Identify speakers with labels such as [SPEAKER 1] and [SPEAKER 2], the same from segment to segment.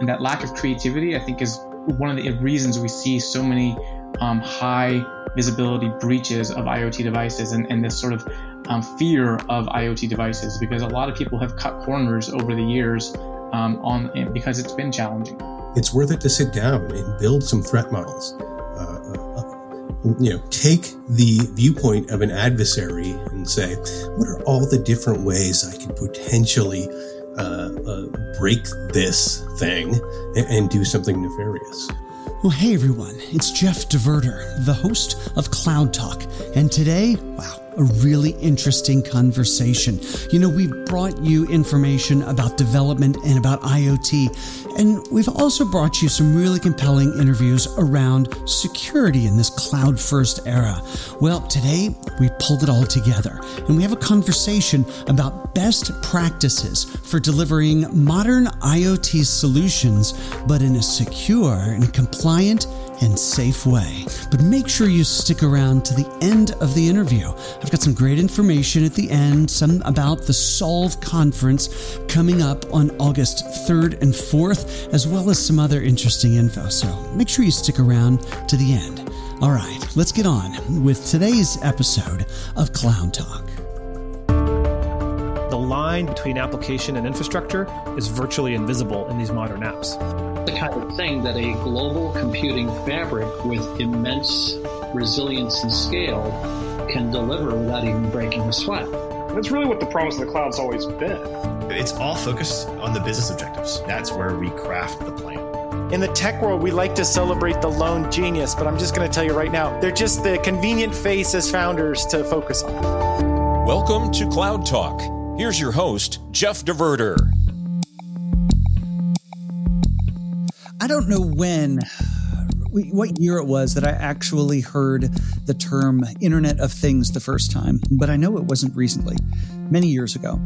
[SPEAKER 1] And that lack of creativity, I think, is one of the reasons we see so many um, high visibility breaches of IoT devices and, and this sort of um, fear of IoT devices because a lot of people have cut corners over the years um, on because it's been challenging.
[SPEAKER 2] It's worth it to sit down and build some threat models. Uh, uh, you know, take the viewpoint of an adversary and say, what are all the different ways I could potentially uh, uh break this thing and, and do something nefarious?
[SPEAKER 3] Well, hey everyone, it's Jeff DeVerter, the host of Cloud Talk, and today, wow a really interesting conversation. You know, we've brought you information about development and about IoT, and we've also brought you some really compelling interviews around security in this cloud first era. Well, today we pulled it all together and we have a conversation about best practices for delivering modern IoT solutions, but in a secure and compliant and safe way. But make sure you stick around to the end of the interview. I've got some great information at the end, some about the Solve conference coming up on August 3rd and 4th, as well as some other interesting info. So make sure you stick around to the end. All right, let's get on with today's episode of Cloud Talk.
[SPEAKER 4] The line between application and infrastructure is virtually invisible in these modern apps
[SPEAKER 5] the kind of thing that a global computing fabric with immense resilience and scale can deliver without even breaking a sweat.
[SPEAKER 6] That's really what the promise of the cloud's always been.
[SPEAKER 7] It's all focused on the business objectives. That's where we craft the plan.
[SPEAKER 8] In the tech world, we like to celebrate the lone genius, but I'm just going to tell you right now, they're just the convenient face as founders to focus on.
[SPEAKER 9] Welcome to Cloud Talk. Here's your host, Jeff DeVerter.
[SPEAKER 3] I don't know when, what year it was that I actually heard the term Internet of Things the first time, but I know it wasn't recently, many years ago.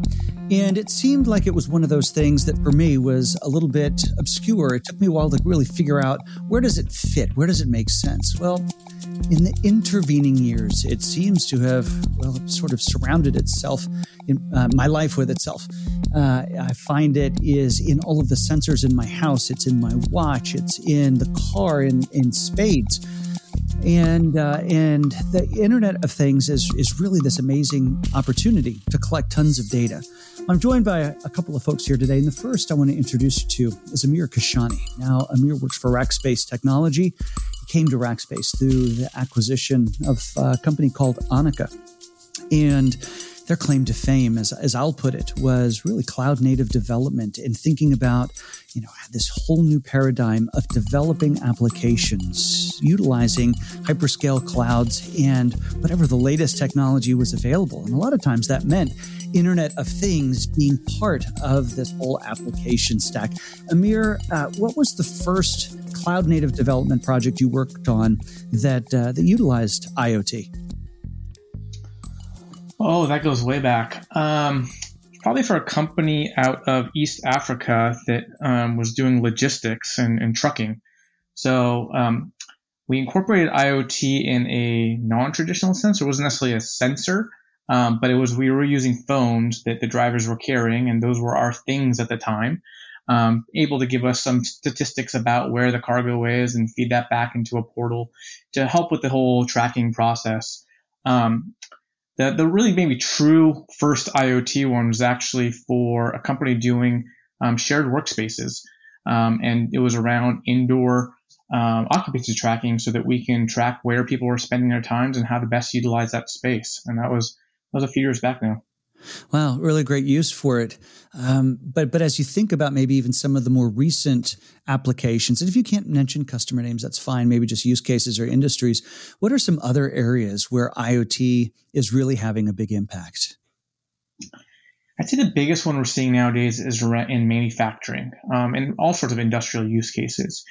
[SPEAKER 3] And it seemed like it was one of those things that for me was a little bit obscure. It took me a while to really figure out where does it fit? Where does it make sense? Well, in the intervening years, it seems to have, well, sort of surrounded itself in uh, my life with itself. Uh, I find it is in all of the sensors in my house. It's in my watch. It's in the car in, in spades. And uh, and the Internet of Things is is really this amazing opportunity to collect tons of data. I'm joined by a, couple of folks here today. And the first I want to introduce you to is Amir Kashani. Now, Amir works for Rackspace Technology. He came to Rackspace through the acquisition of a company called Onica. And their claim to fame, as, as I'll put it, was really cloud native development and thinking about, you know, this whole new paradigm of developing applications, utilizing hyperscale clouds and whatever the latest technology was available. And a lot of times that meant Internet of Things being part of this whole application stack. Amir, uh, what was the first cloud native development project you worked on that uh, that utilized IoT?
[SPEAKER 1] Oh, that goes way back. Um, probably for a company out of East Africa that um, was doing logistics and, and trucking. So um, we incorporated IoT in a non-traditional sense. It wasn't necessarily a sensor, um, but it was we were using phones that the drivers were carrying, and those were our things at the time. Um, able to give us some statistics about where the cargo is and feed that back into a portal to help with the whole tracking process. Um, the, the really maybe true first IoT one was actually for a company doing um, shared workspaces. Um, and it was around indoor um, occupancy tracking so that we can track where people were spending their times and how to best utilize that space. And that was, that was a few years back now.
[SPEAKER 3] Wow, really great use for it. Um, but but as you think about maybe even some of the more recent applications, and if you can't mention customer names, that's fine. Maybe just use cases or industries. What are some other areas where IoT is really having a big impact?
[SPEAKER 1] I'd say the biggest one we're seeing nowadays is in manufacturing um, and all sorts of industrial use cases.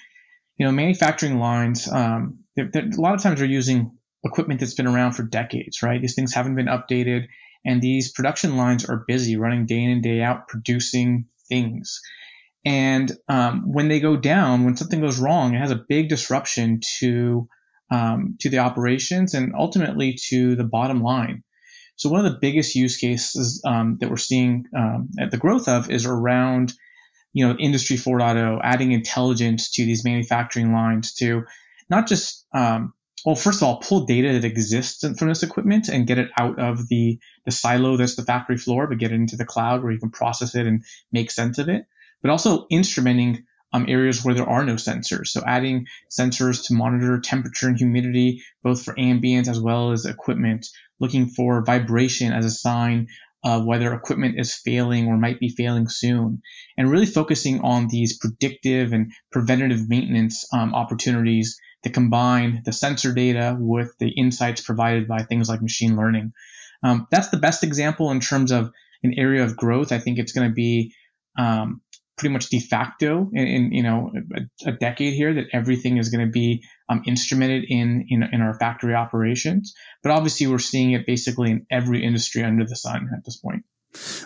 [SPEAKER 1] You know, manufacturing lines. Um, they're, they're, a lot of times they're using equipment that's been around for decades, right? These things haven't been updated and these production lines are busy running day in and day out producing things. And um, when they go down, when something goes wrong, it has a big disruption to um, to the operations and ultimately to the bottom line. So one of the biggest use cases um, that we're seeing um, at the growth of is around you know, Industry 4.0, adding intelligence to these manufacturing lines to not just, um, well, first of all, pull data that exists from this equipment and get it out of the, the silo that's the factory floor, but get it into the cloud where you can process it and make sense of it. But also instrumenting um, areas where there are no sensors. So adding sensors to monitor temperature and humidity, both for ambient as well as equipment, looking for vibration as a sign of whether equipment is failing or might be failing soon, and really focusing on these predictive and preventative maintenance um, opportunities that combine the sensor data with the insights provided by things like machine learning. Um, that's the best example in terms of an area of growth. I think it's going to be um, pretty much de facto in, in you know a, a, decade here that everything is going to be um, instrumented in, in in our factory operations. But obviously, we're seeing it basically in every industry under the sun at this point.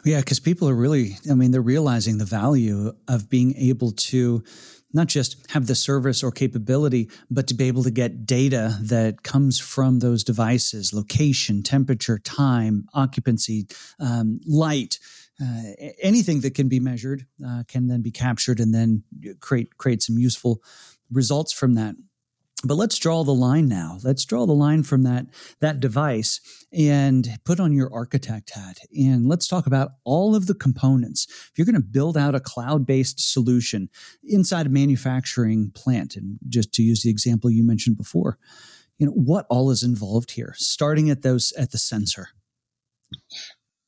[SPEAKER 3] Yeah, because people are really, I mean, they're realizing the value of being able to not just have the service or capability, but to be able to get data that comes from those devices location, temperature, time, occupancy, um, light. Uh, anything that can be measured uh, can then be captured and then create create some useful results from that. But let's draw the line now. Let's draw the line from that that device and put on your architect hat and let's talk about all of the components. If you're going to build out a cloud-based solution inside a manufacturing plant and just to use the example you mentioned before, you know, what all is involved here starting at those at the sensor.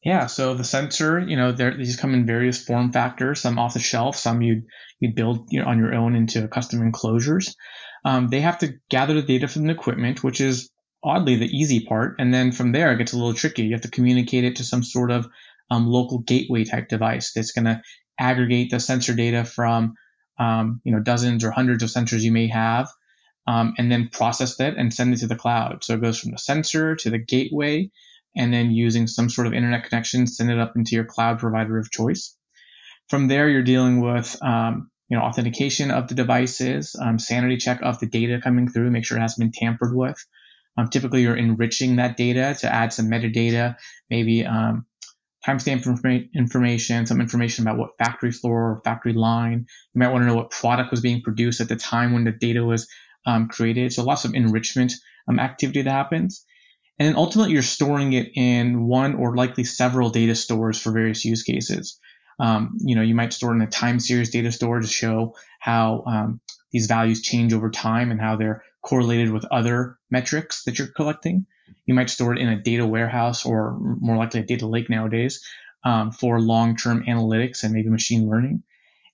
[SPEAKER 1] Yeah, so the sensor, you know, these come in various form factors. Some off the shelf, some you you build you know, on your own into custom enclosures. Um, they have to gather the data from the equipment, which is oddly the easy part, and then from there it gets a little tricky. You have to communicate it to some sort of um, local gateway type device that's going to aggregate the sensor data from um, you know dozens or hundreds of sensors you may have, um, and then process that and send it to the cloud. So it goes from the sensor to the gateway and then using some sort of internet connection, send it up into your cloud provider of choice. From there, you're dealing with um, you know authentication of the devices, um, sanity check of the data coming through, make sure it hasn't been tampered with. Um, typically, you're enriching that data to add some metadata, maybe um, timestamp information, some information about what factory floor or factory line. You might want to know what product was being produced at the time when the data was um, created. So lots of enrichment um, activity that happens. And then ultimately, you're storing it in one or likely several data stores for various use cases. Um, you know, you might store it in a time series data store to show how um, these values change over time and how they're correlated with other metrics that you're collecting. You might store it in a data warehouse or more likely a data lake nowadays um, for long-term analytics and maybe machine learning.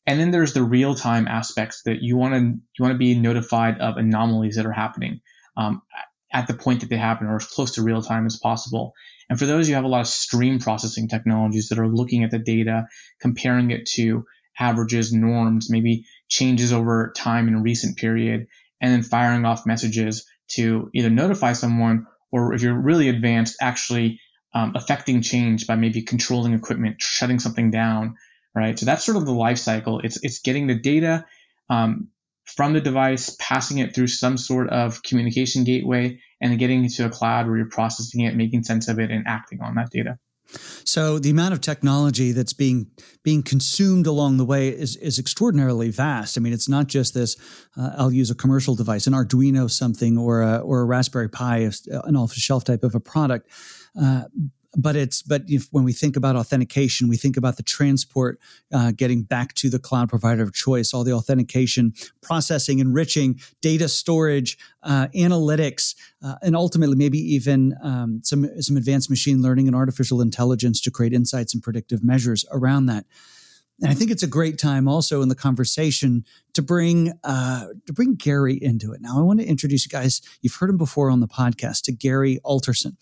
[SPEAKER 1] And then there's the real-time aspects that you want to you want to be notified of anomalies that are happening. Um, at the point that they happen or as close to real time as possible. And for those, you have a lot of stream processing technologies that are looking at the data, comparing it to averages, norms, maybe changes over time in a recent period, and then firing off messages to either notify someone or if you're really advanced, actually um, affecting change by maybe controlling equipment, shutting something down, right? So that's sort of the life cycle. It's it's getting the data, um, from the device, passing it through some sort of communication gateway, and getting into a cloud where you're processing it, making sense of it, and acting on that data.
[SPEAKER 3] So the amount of technology that's being being consumed along the way is is extraordinarily vast. I mean, it's not just this. Uh, I'll use a commercial device, an Arduino something, or a or a Raspberry Pi, an off the shelf type of a product. Uh, but it's but if, when we think about authentication we think about the transport uh, getting back to the cloud provider of choice all the authentication processing enriching data storage uh, analytics uh, and ultimately maybe even um, some some advanced machine learning and artificial intelligence to create insights and predictive measures around that and I think it's a great time also in the conversation to bring uh, to bring Gary into it. Now, I want to introduce you guys. You've heard him before on the podcast to Gary Alterson.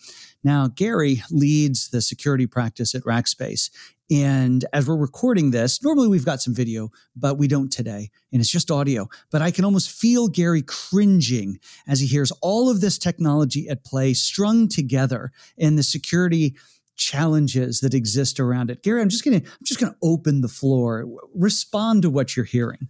[SPEAKER 3] Now, Gary leads the security practice at Rackspace. And as we're recording this, normally we've got some video, but we don't today. And it's just audio. But I can almost feel Gary cringing as he hears all of this technology at play strung together and the security challenges that exist around it. Gary, I'm just going to I'm just going to open the floor. Respond to what you're hearing.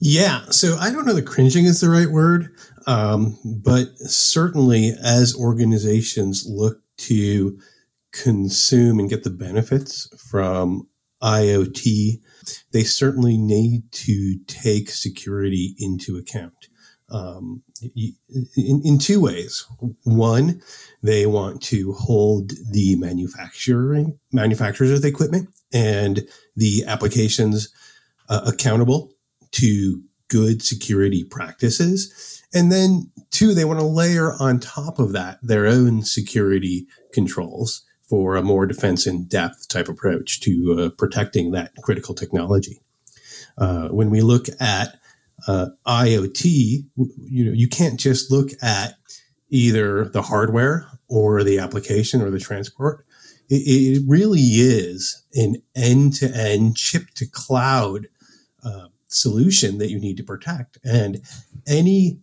[SPEAKER 2] Yeah, so I don't know that cringing is the right word, um, but certainly as organizations look to consume and get the benefits from IoT, they certainly need to take security into account um, in, in two ways. One, they want to hold the manufacturing manufacturers of the equipment and the applications uh, accountable to good security practices. And then two, they want to layer on top of that their own security controls for a more defense in depth type approach to uh, protecting that critical technology. Uh, when we look at uh, IoT, you know, you can't just look at either the hardware or the application or the transport. It, it really is an end to end chip to cloud uh, solution that you need to protect. And any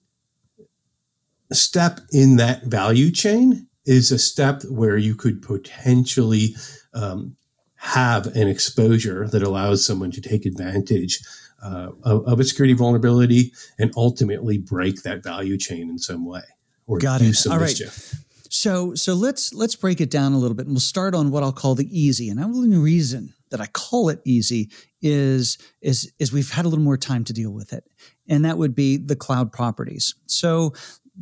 [SPEAKER 2] step in that value chain is a step where you could potentially um, have an exposure that allows someone to take advantage uh, of, of, a security vulnerability and ultimately break that value chain in some way
[SPEAKER 3] or Got do it. some All mischief. Right. So so let's let's break it down a little bit and we'll start on what I'll call the easy. And the only reason that I call it easy is is is we've had a little more time to deal with it. And that would be the cloud properties. So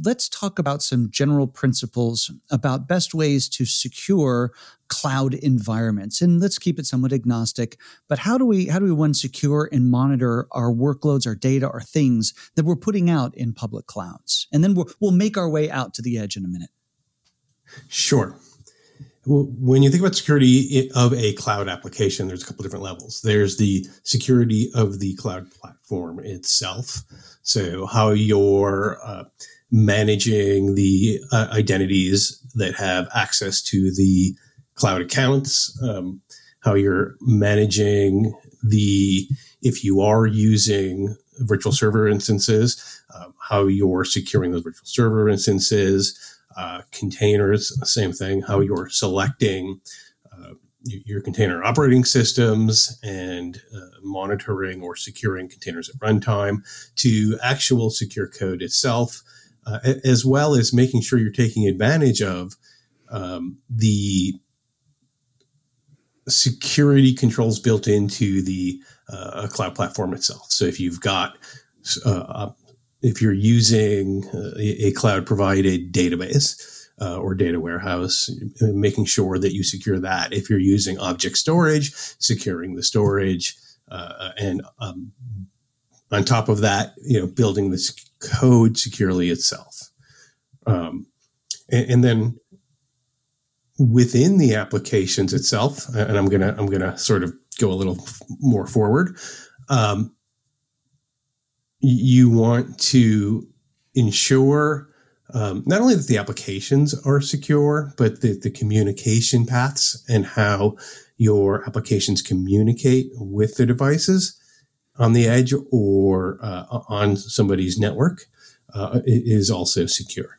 [SPEAKER 3] let's talk about some general principles about best ways to secure cloud environments. And let's keep it somewhat agnostic but how do we how do we one secure and monitor our workloads our data our things that we're putting out in public clouds? And then we'll, we'll make our way out to the edge in a minute.
[SPEAKER 2] Sure. When you think about security of a cloud application there's a couple different levels. There's the security of the cloud platform itself. So how your uh, managing the uh, identities that have access to the cloud accounts, um, how you're managing the, if you are using virtual server instances, um, how you're securing those virtual server instances, uh, containers, same thing, how you're selecting uh, your container operating systems and uh, monitoring or securing containers at runtime to actual secure code itself uh, as well as making sure you're taking advantage of um, the security controls built into the uh, cloud platform itself. So if you've got uh, if you're using a, a cloud provided database uh, or data warehouse, making sure that you secure that. If you're using object storage, securing the storage, uh, and um, on top of that, you know, building this code securely itself. Um, and, and, then within the applications itself, and I'm gonna I'm gonna sort of go a little more forward. Um, you want to ensure um, not only that the applications are secure, but that the communication paths and how your applications communicate with the devices on the edge or uh, on somebody's network uh, is also secure.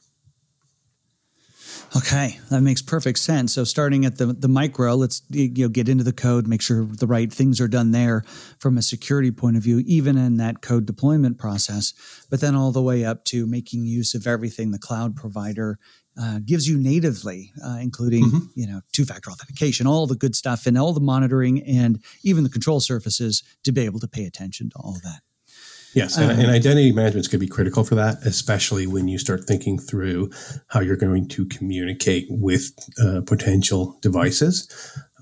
[SPEAKER 3] Okay, that makes perfect sense. So starting at the the micro, let's you know get into the code, make sure the right things are done there from a security point of view, even in that code deployment process. But then all the way up to making use of everything the cloud provider uh, gives you natively, uh, including mm-hmm. you know two factor authentication, all the good stuff, and all the monitoring, and even the control surfaces to be able to pay attention to all of that.
[SPEAKER 2] Yes, and, um, and identity management is going to be critical for that, especially when you start thinking through how you're going to communicate with uh, potential devices.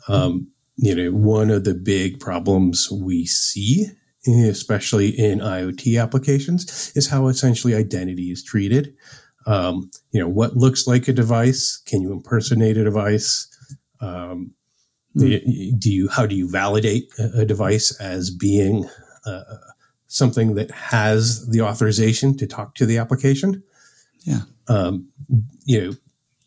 [SPEAKER 2] Um, you know, one of the big problems we see, especially in IoT applications, is how essentially identity is treated um, you know what looks like a device? Can you impersonate a device? Um, mm. do you how do you validate a, device as being uh, something that has the authorization to talk to the application?
[SPEAKER 3] Yeah.
[SPEAKER 2] Um, you know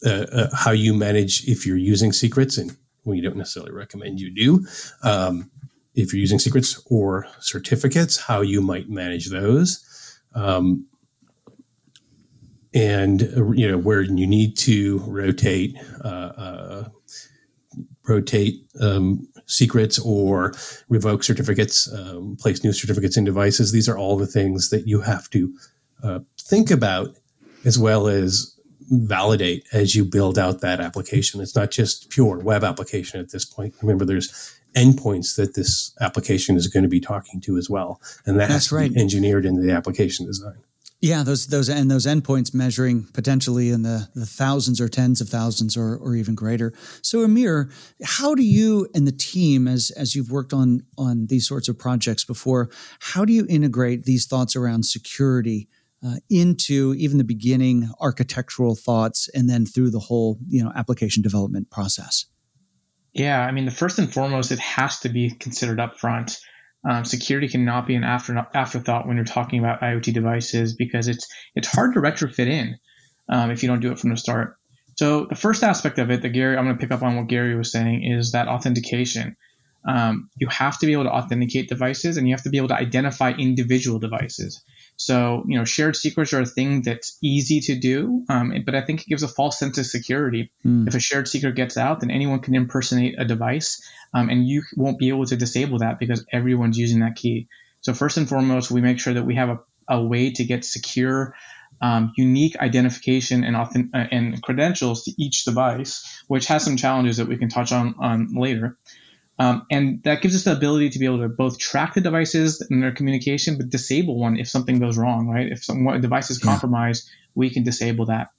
[SPEAKER 2] uh, uh, how you manage if you're using secrets and we don't necessarily recommend you do um, if you're using secrets or certificates how you might manage those. Um, and you know where you need to rotate uh, uh, rotate um, secrets or revoke certificates, um, place new certificates in devices. These are all the things that you have to uh, think about as well as validate as you build out that application. It's not just pure web application at this point. Remember, there's endpoints that this application is going to be talking to as well, and that
[SPEAKER 3] That's
[SPEAKER 2] has to
[SPEAKER 3] right.
[SPEAKER 2] be engineered into the application design.
[SPEAKER 3] Yeah, those those and those endpoints measuring potentially in the, the thousands or tens of thousands or, or even greater. So Amir, how do you and the team as as you've worked on on these sorts of projects before, how do you integrate these thoughts around security uh, into even the beginning architectural thoughts and then through the whole, you know, application development process?
[SPEAKER 1] Yeah, I mean, the first and foremost, it has to be considered up front. Um, security cannot be an after, afterthought when you're talking about IoT devices because it's it's hard to retrofit in um, if you don't do it from the start. So the first aspect of it that Gary, I'm going to pick up on what Gary was saying, is that authentication. Um, you have to be able to authenticate devices, and you have to be able to identify individual devices. So, you know, shared secrets are a thing that's easy to do, um, but I think it gives a false sense of security.
[SPEAKER 3] Mm.
[SPEAKER 1] If a shared secret gets out, then anyone can impersonate a device, um, and you won't be able to disable that because everyone's using that key. So, first and foremost, we make sure that we have a, a way to get secure, um, unique identification and, uh, and credentials to each device, which has some challenges that we can touch on, on later. Um, and that gives us the ability to be able to both track the devices and their communication, but disable one if something goes wrong, right? If some a device is compromised, we can disable that.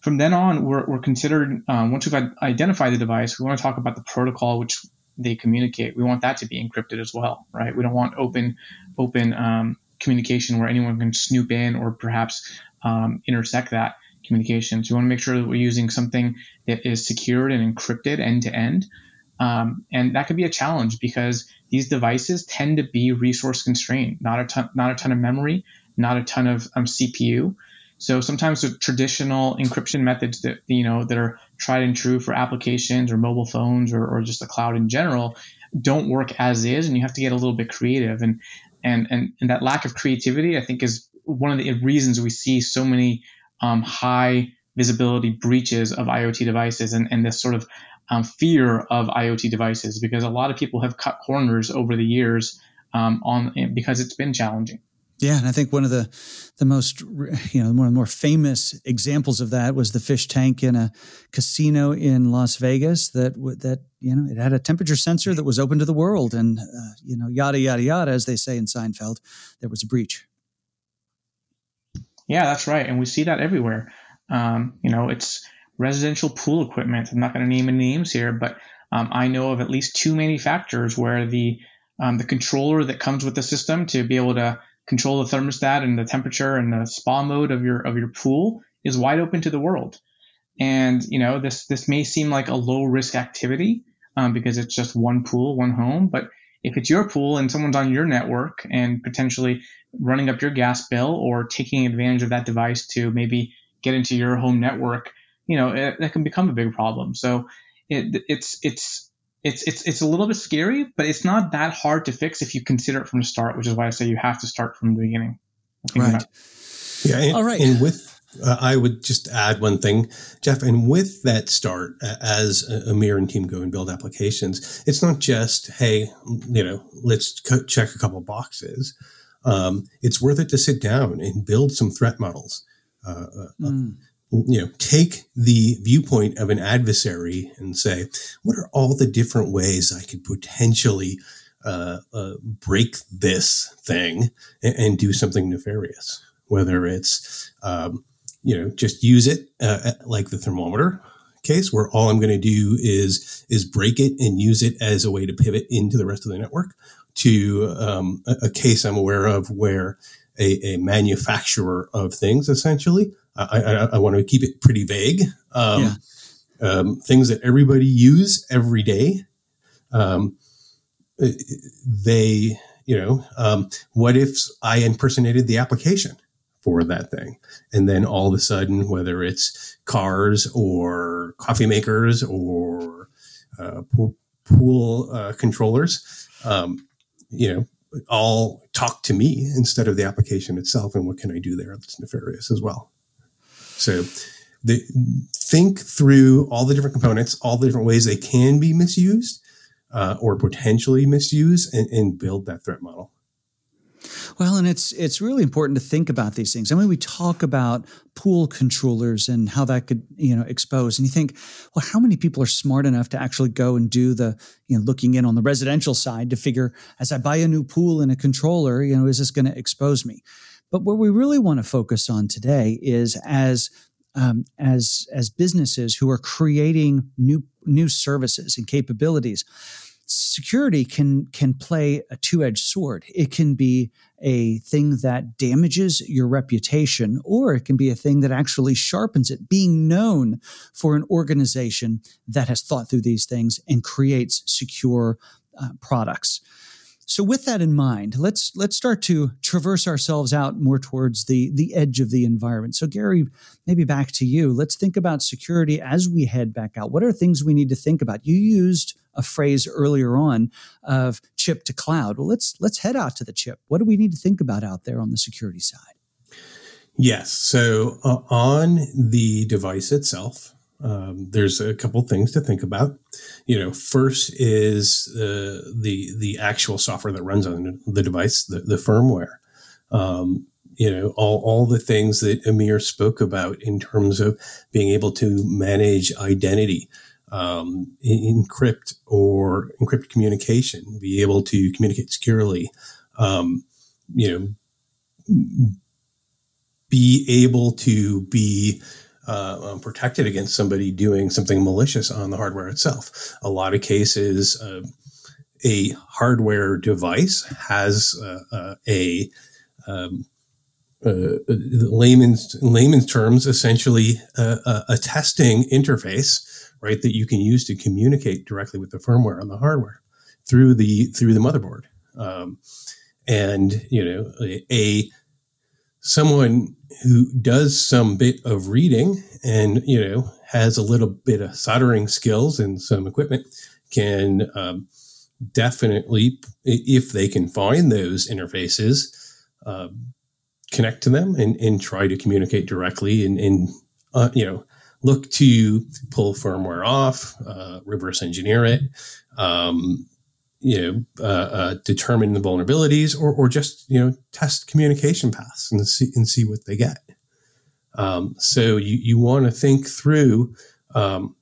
[SPEAKER 1] From then on, we're, we're considered, um, once we've identified the device, we want to talk about the protocol which they communicate. We want that to be encrypted as well, right? We don't want open, open um, communication where anyone can snoop in or perhaps um, intersect that communication. So we want to make sure that we're using something that is secured and encrypted end to end. Um, and that could be a challenge because these devices tend to be resource constrained, not a ton, not a ton of memory, not a ton of um, CPU. So sometimes the traditional encryption methods that you know that are tried and true for applications or mobile phones or, or just the cloud in general don't work as is, and you have to get a little bit creative. And and and, and that lack of creativity, I think, is one of the reasons we see so many um, high visibility breaches of IoT devices and, and this sort of um, fear of IoT devices because a lot of people have cut corners over the years um, on because it's been challenging.
[SPEAKER 3] Yeah, and I think one of the the most you know one of the more famous examples of that was the fish tank in a casino in Las Vegas that that you know it had a temperature sensor that was open to the world, and uh, you know yada yada yada as they say in Seinfeld, there was a breach.
[SPEAKER 1] Yeah, that's right, and we see that everywhere. Um, you know, it's residential pool equipment. I'm not going to name any names here, but um, I know of at least two manufacturers where the um, the controller that comes with the system to be able to control the thermostat and the temperature and the spa mode of your of your pool is wide open to the world. And you know this this may seem like a low risk activity um, because it's just one pool, one home, but if it's your pool and someone's on your network and potentially running up your gas bill or taking advantage of that device to maybe get into your home network, you know, it, that can become a big problem. So it, it's, it's, it's, it's, it's a little bit scary, but it's not that hard to fix if you consider it from the start, which is why I say you have to start from the beginning.
[SPEAKER 3] Right.
[SPEAKER 2] Yeah. And,
[SPEAKER 3] All right.
[SPEAKER 2] And with, uh, I would just add one thing, Jeff, and with that start, uh, as Amir and team go and build applications, it's not just, hey, you know, let's co- check a couple boxes. Um, it's worth it to sit down and build some threat models. Uh, mm. You know, take the viewpoint of an adversary and say, what are all the different ways I could potentially uh, uh, break this thing and, and, do something nefarious? Whether it's um, you know, just use it uh, like the thermometer case, where all I'm going to do is is break it and use it as a way to pivot into the rest of the network. To um, a, a, case I'm aware of where a, a manufacturer of things, essentially, I, I, I, want to keep it pretty vague. Um, yeah. um, things that everybody use every day. Um, they, you know, um, what if I impersonated the application? for that thing. And then all of a sudden, whether it's cars or coffee makers or uh, pool, pool uh, controllers, um, you know, all talk to me instead of the application itself. And what can I do there that's nefarious as well? So the, think through all the different components, all the different ways they can be misused uh, or potentially misused, and, and build that threat model.
[SPEAKER 3] Well, and it's it's really important to think about these things. I mean, we talk about pool controllers and how that could you know expose, and you think, well, how many people are smart enough to actually go and do the you know looking in on the residential side to figure as I buy a new pool and a controller, you know, is this going to expose me? But what we really want to focus on today is as um, as as businesses who are creating new new services and capabilities security can can play a two-edged sword it can be a thing that damages your reputation or it can be a thing that actually sharpens it being known for an organization that has thought through these things and creates secure uh, products so with that in mind, let's let's start to traverse ourselves out more towards the the edge of the environment. So Gary, maybe back to you. Let's think about security as we head back out. What are things we need to think about? You used a phrase earlier on of chip to cloud. Well, let's let's head out to the chip. What do we need to think about out there on the security side?
[SPEAKER 2] Yes. So uh, on the device itself, um, there's a couple things to think about. You know, first is uh, the the actual software that runs on the device, the, the firmware. Um, you know, all, all the things that Amir spoke about in terms of being able to manage identity, um, encrypt or encrypt communication, be able to communicate securely, um, you know, be able to be uh, um, protected against somebody doing something malicious on the hardware itself. A lot of cases, uh, a hardware device has uh, uh a um, uh, layman's layman's terms, essentially a, a, testing interface, right, that you can use to communicate directly with the firmware on the hardware through the through the motherboard. Um, and you know, a, a someone who does some bit of reading and you know has a little bit of soldering skills and some equipment can um, definitely if they can find those interfaces uh, connect to them and, and try to communicate directly and, and uh, you know look to pull firmware off uh, reverse engineer it um, you know, uh, uh, determine the vulnerabilities or, or just, you know, test communication paths and see, and see what they get. Um, so you, you want to think through, um,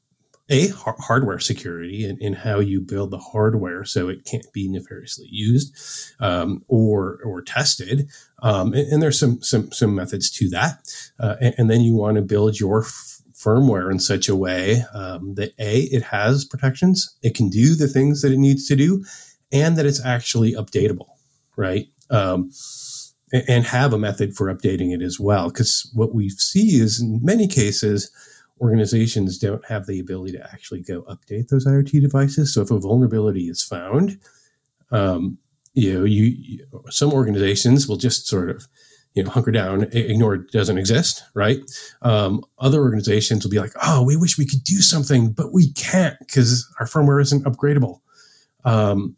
[SPEAKER 2] a hardware security and, and, how you build the hardware so it can't be nefariously used um, or or tested. Um, and, and, there's some some some methods to that. Uh, and, and, then you want to build your firmware in such a way um, that a it has protections, it can do the things that it needs to do, and that it's actually updatable, right? Um, and have a method for updating it as well. Because what we see is in many cases, organizations don't have the ability to actually go update those IoT devices. So if a vulnerability is found, um, you know, you, you some organizations will just sort of you know, hunker down, ignore it doesn't exist, right? Um, other organizations will be like, oh, we wish we could do something, but we can't because our firmware isn't upgradable. Um,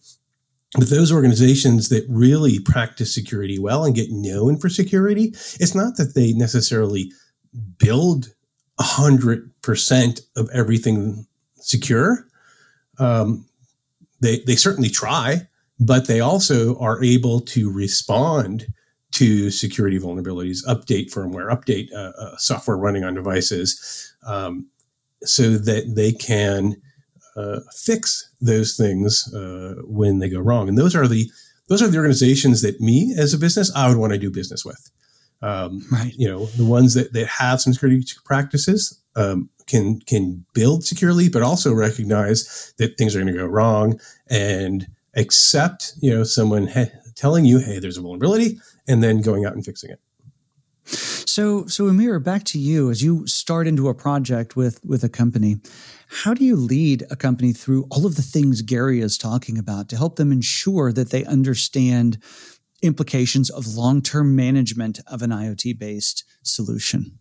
[SPEAKER 2] but those organizations that really practice security well and get known for security, it's not that they necessarily build 100% of everything secure. Um, they, they certainly try, but they also are able to respond to security vulnerabilities, update firmware, update uh, uh, software running on devices, um, so that they can uh, fix those things uh, when they go wrong. And those are the those are the organizations that me as a business I would want to do business with. Um, right. You know, the ones that, that have some security practices um, can can build securely, but also recognize that things are going to go wrong and accept you know someone ha- telling you, hey, there's a vulnerability and then going out and fixing it.
[SPEAKER 3] So, so Amir, back to you. As you start into a project with with a company, how do you lead a company through all of the things Gary is talking about to help them ensure that they understand implications of long term management of an IoT based solution?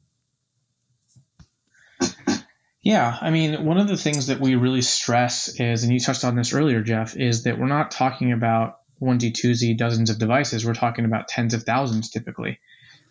[SPEAKER 1] Yeah, I mean, one of the things that we really stress is, and you touched on this earlier, Jeff, is that we're not talking about onesie, twosie, dozens of devices. We're talking about tens of thousands typically.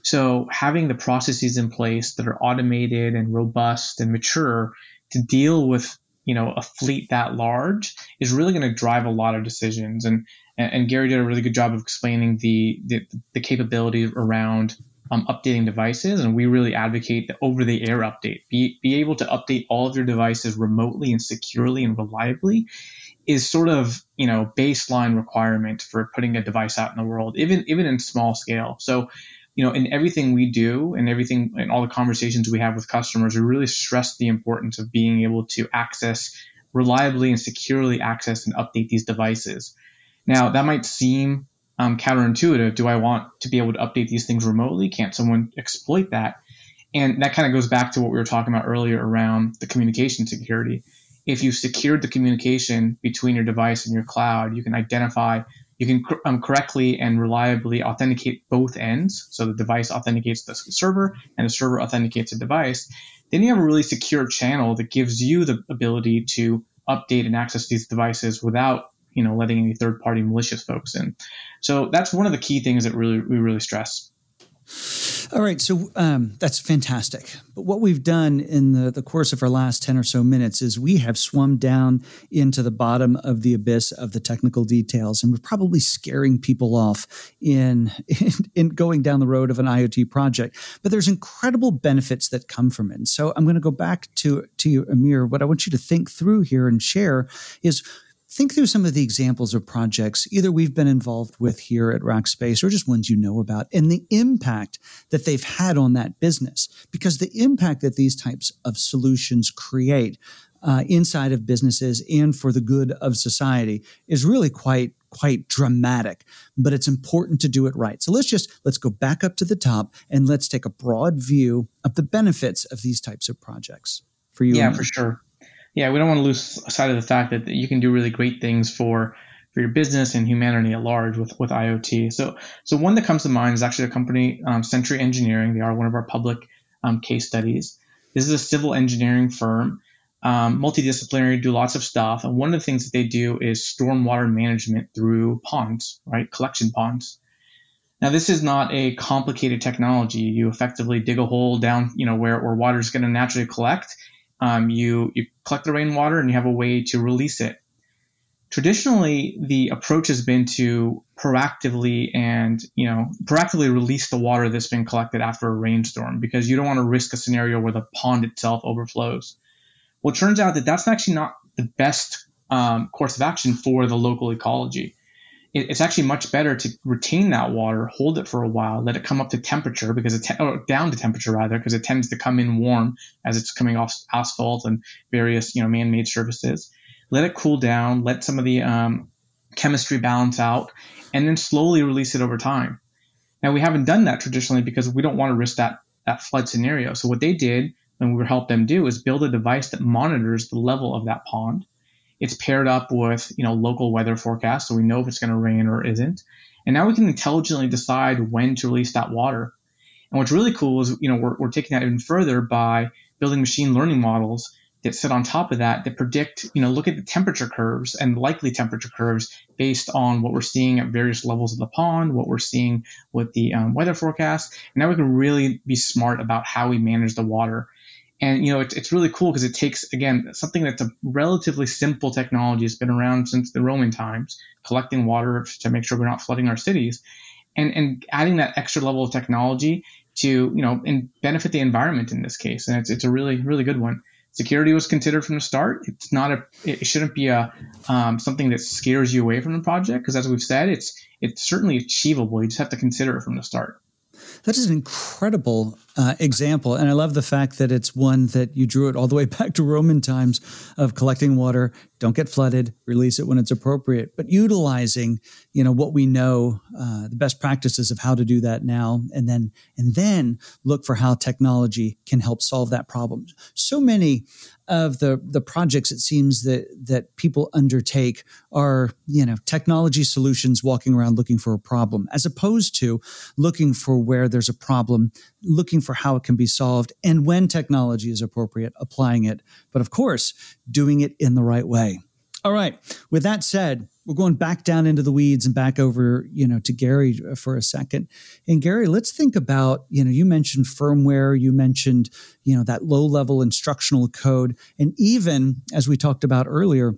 [SPEAKER 1] So having the processes in place that are automated and robust and mature to deal with you know a fleet that large is really going to drive a lot of decisions and and, Gary did a really good job of explaining the the, the capability around um, updating devices and we really advocate the over the air update be, be able to update all of your devices remotely and securely and reliably is sort of you know baseline requirement for putting a device out in the world even even in small scale so you know, in everything we do and everything in all the conversations we have with customers, we really stress the importance of being able to access reliably and securely access and update these devices. Now, that might seem um, counterintuitive. Do I want to be able to update these things remotely? Can't someone exploit that? And that kind of goes back to what we were talking about earlier around the communication security. If you've secured the communication between your device and your cloud, you can identify you can um, correctly and reliably authenticate both ends. So the device authenticates the server and the server authenticates the device. Then you have a really secure channel that gives you the ability to update and access these devices without you know letting any third party malicious folks in. So that's one of the key things that really we really stress.
[SPEAKER 3] All right, so um, that's fantastic. But what we've done in the, the course of our last 10 or so minutes is we have swum down into the bottom of the abyss of the technical details, and we're probably scaring people off in, in, in going down the road of an IoT project. But there's incredible benefits that come from it. And so I'm going to go back to, to you, Amir. What I want you to think through here and share is think through some of the examples of projects either we've been involved with here at Rackspace or just ones you know about and the impact that they've had on that business. Because the impact that these types of solutions create uh, inside of businesses and for the good of society is really quite quite dramatic but it's important to do it right. So let's just let's go back up to the top and let's take a broad view of the benefits of these types of projects for you
[SPEAKER 1] yeah for sure yeah, we don't want to lose sight of the fact that you can do really great things for for your business and humanity at large with, with IoT. So, so one that comes to mind is actually a company, um, Century Engineering. They are one of our public um, case studies. This is a civil engineering firm, um, multidisciplinary, do lots of stuff. And one of the things that they do is stormwater management through ponds, right? Collection ponds. Now, this is not a complicated technology. You effectively dig a hole down, you know, where, where water is going to naturally collect um, you, you collect the rainwater and you have a way to release it. Traditionally, the approach has been to proactively and you know proactively release the water that's been collected after a rainstorm because you don't want to risk a scenario where the pond itself overflows. Well, it turns out that that's actually not the best um, course of action for the local ecology it's actually much better to retain that water, hold it for a while, let it come up to temperature because it te- down to temperature rather because it tends to come in warm as it's coming off asphalt and various you know man-made surfaces. Let it cool down, let some of the um, chemistry balance out, and then slowly release it over time. Now we haven't done that traditionally because we don't want to risk that that flood scenario. So what they did and we helped them do is build a device that monitors the level of that pond it's paired up with, you know, local weather forecasts, so we know if it's going to rain or isn't. And now we can intelligently decide when to release that water. And what's really cool is, you know, we're, we're taking that even further by building machine learning models that sit on top of that that predict, you know, look at the temperature curves and likely temperature curves based on what we're seeing at various levels of the pond, what we're seeing with the um, weather forecast. And now we can really be smart about how we manage the water. And you know, it's, it's really cool because it takes again something that's a relatively simple technology. It's been around since the Roman times, collecting water to make sure we're not flooding our cities, and and adding that extra level of technology to you know and benefit the environment in this case. And it's it's a really really good one. Security was considered from the start. It's not a it shouldn't be a um, something that scares you away from the project because as we've said, it's it's certainly achievable. You just have to consider it from the start.
[SPEAKER 3] That is an incredible uh, example. And I love the fact that it's one that you drew it all the way back to Roman times of collecting water, don't get flooded, release it when it's appropriate, but utilizing, you know, what we know, uh, the best practices of how to do that now, and then, and then look for how technology can help solve that problem. So many of the the projects it seems that that people undertake are you know technology solutions walking around looking for a problem as opposed to looking for where there's a problem looking for how it can be solved and when technology is appropriate applying it but of course doing it in the right way All right. With that said, we're going back down into the weeds and back over, you know, to Gary uh, for a second. And Gary, let's think about, you know, you mentioned firmware, you mentioned, you know, that low level instructional code, and even as we talked about earlier,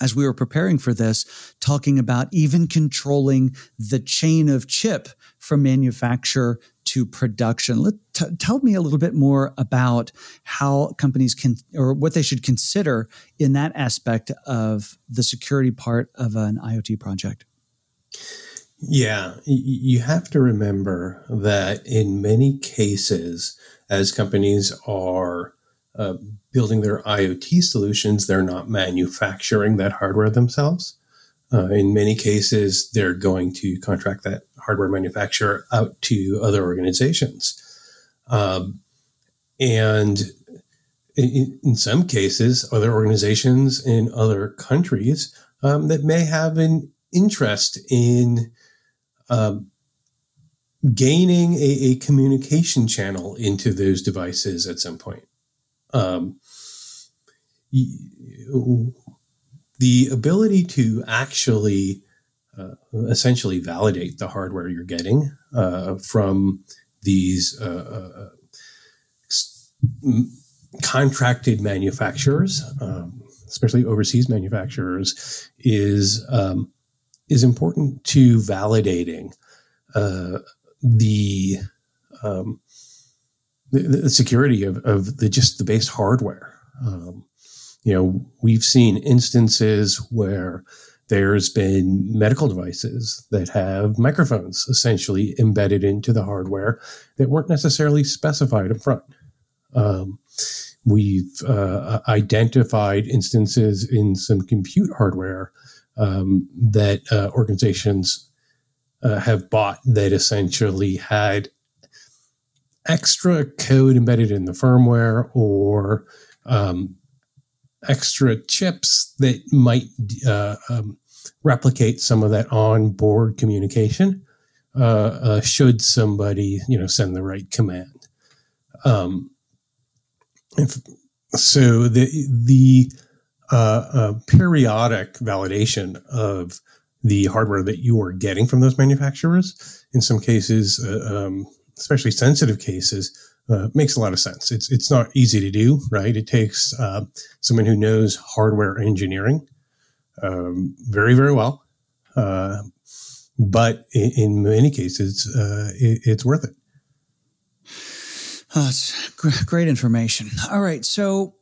[SPEAKER 3] as we were preparing for this, talking about even controlling the chain of chip from manufacturer to production. Let t- tell me a little bit more about how companies can or what they should consider in that aspect of the security part of an IoT project.
[SPEAKER 2] Yeah, you have to remember that in many cases, as companies are uh, building their IoT solutions, they're not manufacturing that hardware themselves. Uh, in many cases, they're going to contract that hardware manufacturer out to other organizations. Um, and in, in, some cases, other organizations in other countries um, that may have an interest in um, gaining a, a, communication channel into those devices at some point. Um, the ability to actually uh, essentially validate the hardware you're getting uh, from these uh, uh contracted manufacturers, um, especially overseas manufacturers, is um, is important to validating uh, the, um, the, the security of, of the just the base hardware. Um, you know, we've seen instances where there's been medical devices that have microphones essentially embedded into the hardware that weren't necessarily specified up front. Um, we've uh, identified instances in some compute hardware um, that uh, organizations uh, have bought that essentially had extra code embedded in the firmware or um, extra chips that might uh, um, replicate some of that on-board communication uh, uh, should somebody you know send the right command. Um, if, so the the uh, uh, periodic validation of the hardware that you are getting from those manufacturers, in some cases, uh, um, especially sensitive cases, uh, makes a lot of sense. It's it's not easy to do, right? It takes uh, someone who knows hardware engineering um, very very well, uh, but in, in, many cases, uh, it, it's worth it.
[SPEAKER 3] Oh, that's great information. All right, so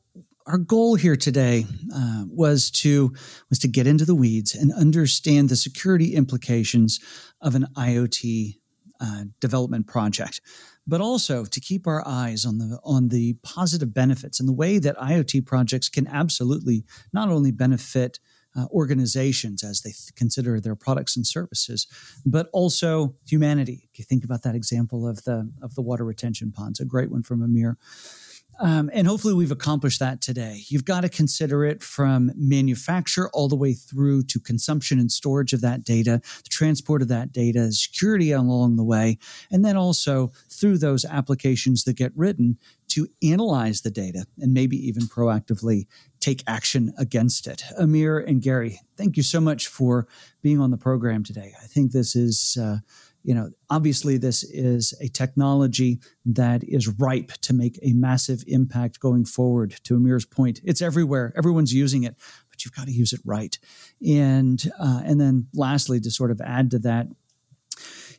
[SPEAKER 3] our goal here today uh, was to was to get into the weeds and understand the security implications of an IoT uh, development project but also to keep our eyes on the on the positive benefits and the way that IoT projects can absolutely not only benefit uh, organizations as they th- consider their products and services, but also humanity. If you think about that example of the of the water retention ponds, a great one from Amir. Um, and hopefully, we've accomplished that today. You've got to consider it from manufacture all the way through to consumption and storage of that data, the transport of that data, security along the way, and then also through those applications that get written to analyze the data and maybe even proactively take action against it. Amir and Gary, thank you so much for being on the program today. I think this is. Uh, you know, obviously this is a technology that is ripe to make a massive impact going forward. To Amir's point, it's everywhere. Everyone's using it, but you've got to use it right. And uh, and then lastly, to sort of add to that,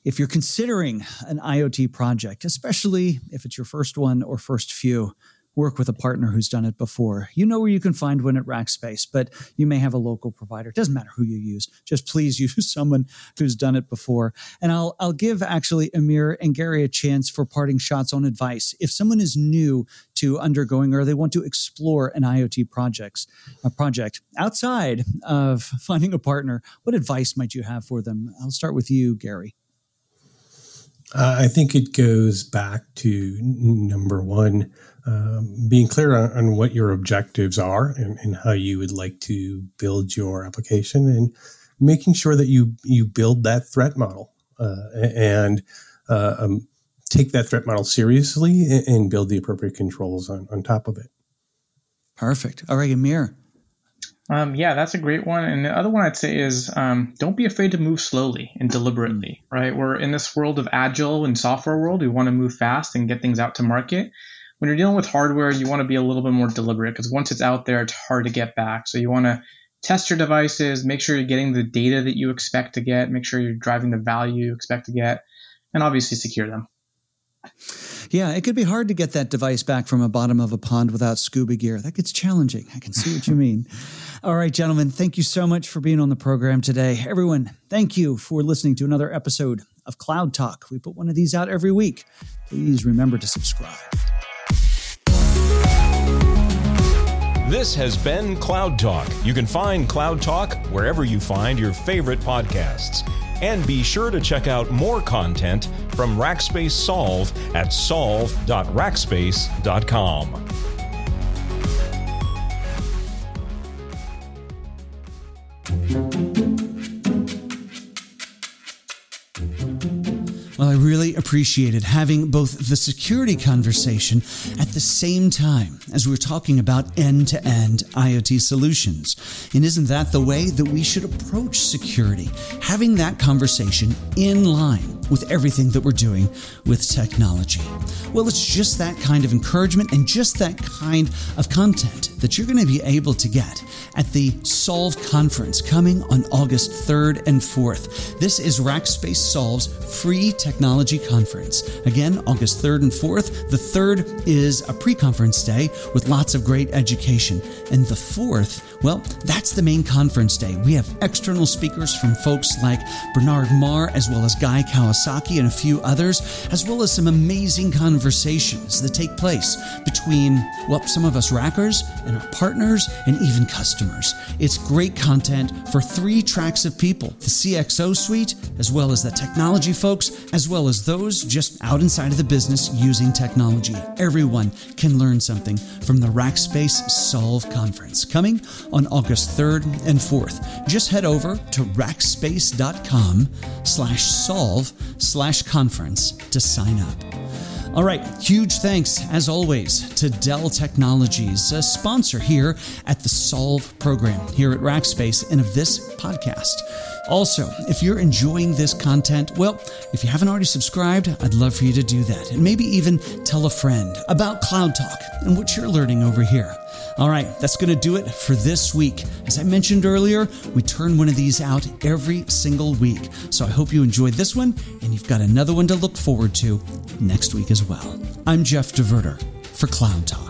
[SPEAKER 3] if you're considering an IoT project, especially if it's your first one or first few, work with a partner who's done it before. You know where you can find one at Rackspace, but you may have a local provider. It doesn't matter who you use. Just please use someone who's done it before. And I'll I'll give actually Amir and Gary a chance for parting shots on advice. If someone is new to undergoing or they want to explore an IoT projects a project outside of finding a partner, what advice might you have for them? I'll start with you, Gary.
[SPEAKER 2] Uh, I think it goes back to number one, um, being clear on, on, what your objectives are and, and, how you would like to build your application, and making sure that you you build that threat model uh, and uh, um, take that threat model seriously and, and, build the appropriate controls on, on top of it.
[SPEAKER 3] Perfect. All right, Amir.
[SPEAKER 1] Um, yeah, that's a great one. And the other one I'd say is um, don't be afraid to move slowly and deliberately, right? We're in this world of agile and software world. We want to move fast and get things out to market. When you're dealing with hardware, you want to be a little bit more deliberate because once it's out there, it's hard to get back. So you want to test your devices, make sure you're getting the data that you expect to get, make sure you're driving the value you expect to get, and obviously secure them.
[SPEAKER 3] Yeah, it could be hard to get that device back from a bottom of a pond without scuba gear. That gets challenging. I can see what you mean. All right, gentlemen, thank you so much for being on the program today. Everyone, thank you for listening to another episode of Cloud Talk. We put one of these out every week. Please remember to subscribe.
[SPEAKER 9] This has been Cloud Talk. You can find Cloud Talk wherever you find your favorite podcasts. And be sure to check out more content from Rackspace Solve at solve.rackspace.com.
[SPEAKER 3] I really appreciated having both the security conversation at the same time as we're talking about end to end IoT solutions. And isn't that the way that we should approach security? Having that conversation in line with everything that we're doing with technology. Well, it's just that kind of encouragement and just that kind of content that you're going to be able to get at the Solve conference coming on August 3rd and 4th. This is Rackspace Solve's free technology conference. Again, August 3rd and 4th. The 3rd is a pre conference day with lots of great education. And the 4th, well, that's the main conference day. We have external speakers from folks like Bernard Marr, as well as Guy Kawasaki and a few others, as well as some amazing conversations that take place between, well, some of us rackers and our partners and even customers. It's great content for three tracks of people the CXO suite, as well as the technology folks, as well as those just out inside of the business using technology. Everyone can learn something from the Rackspace Solve Conference coming on August 3rd and 4th. Just head over to rackspace.com slash solve slash conference to sign up. All right, huge thanks, as always, to Dell Technologies, a sponsor here at the Solve program here at Rackspace and of this podcast. Also, if you're enjoying this content, well, if you haven't already subscribed, I'd love for you to do that and maybe even tell a friend about Cloud Talk and what you're learning over here. All right, that's going to do it for this week. As I mentioned earlier, we turn one of these out every single week. So I hope you enjoyed this one and you've got another one to look forward to next week as well. I'm Jeff DeVerter for Cloud Talk.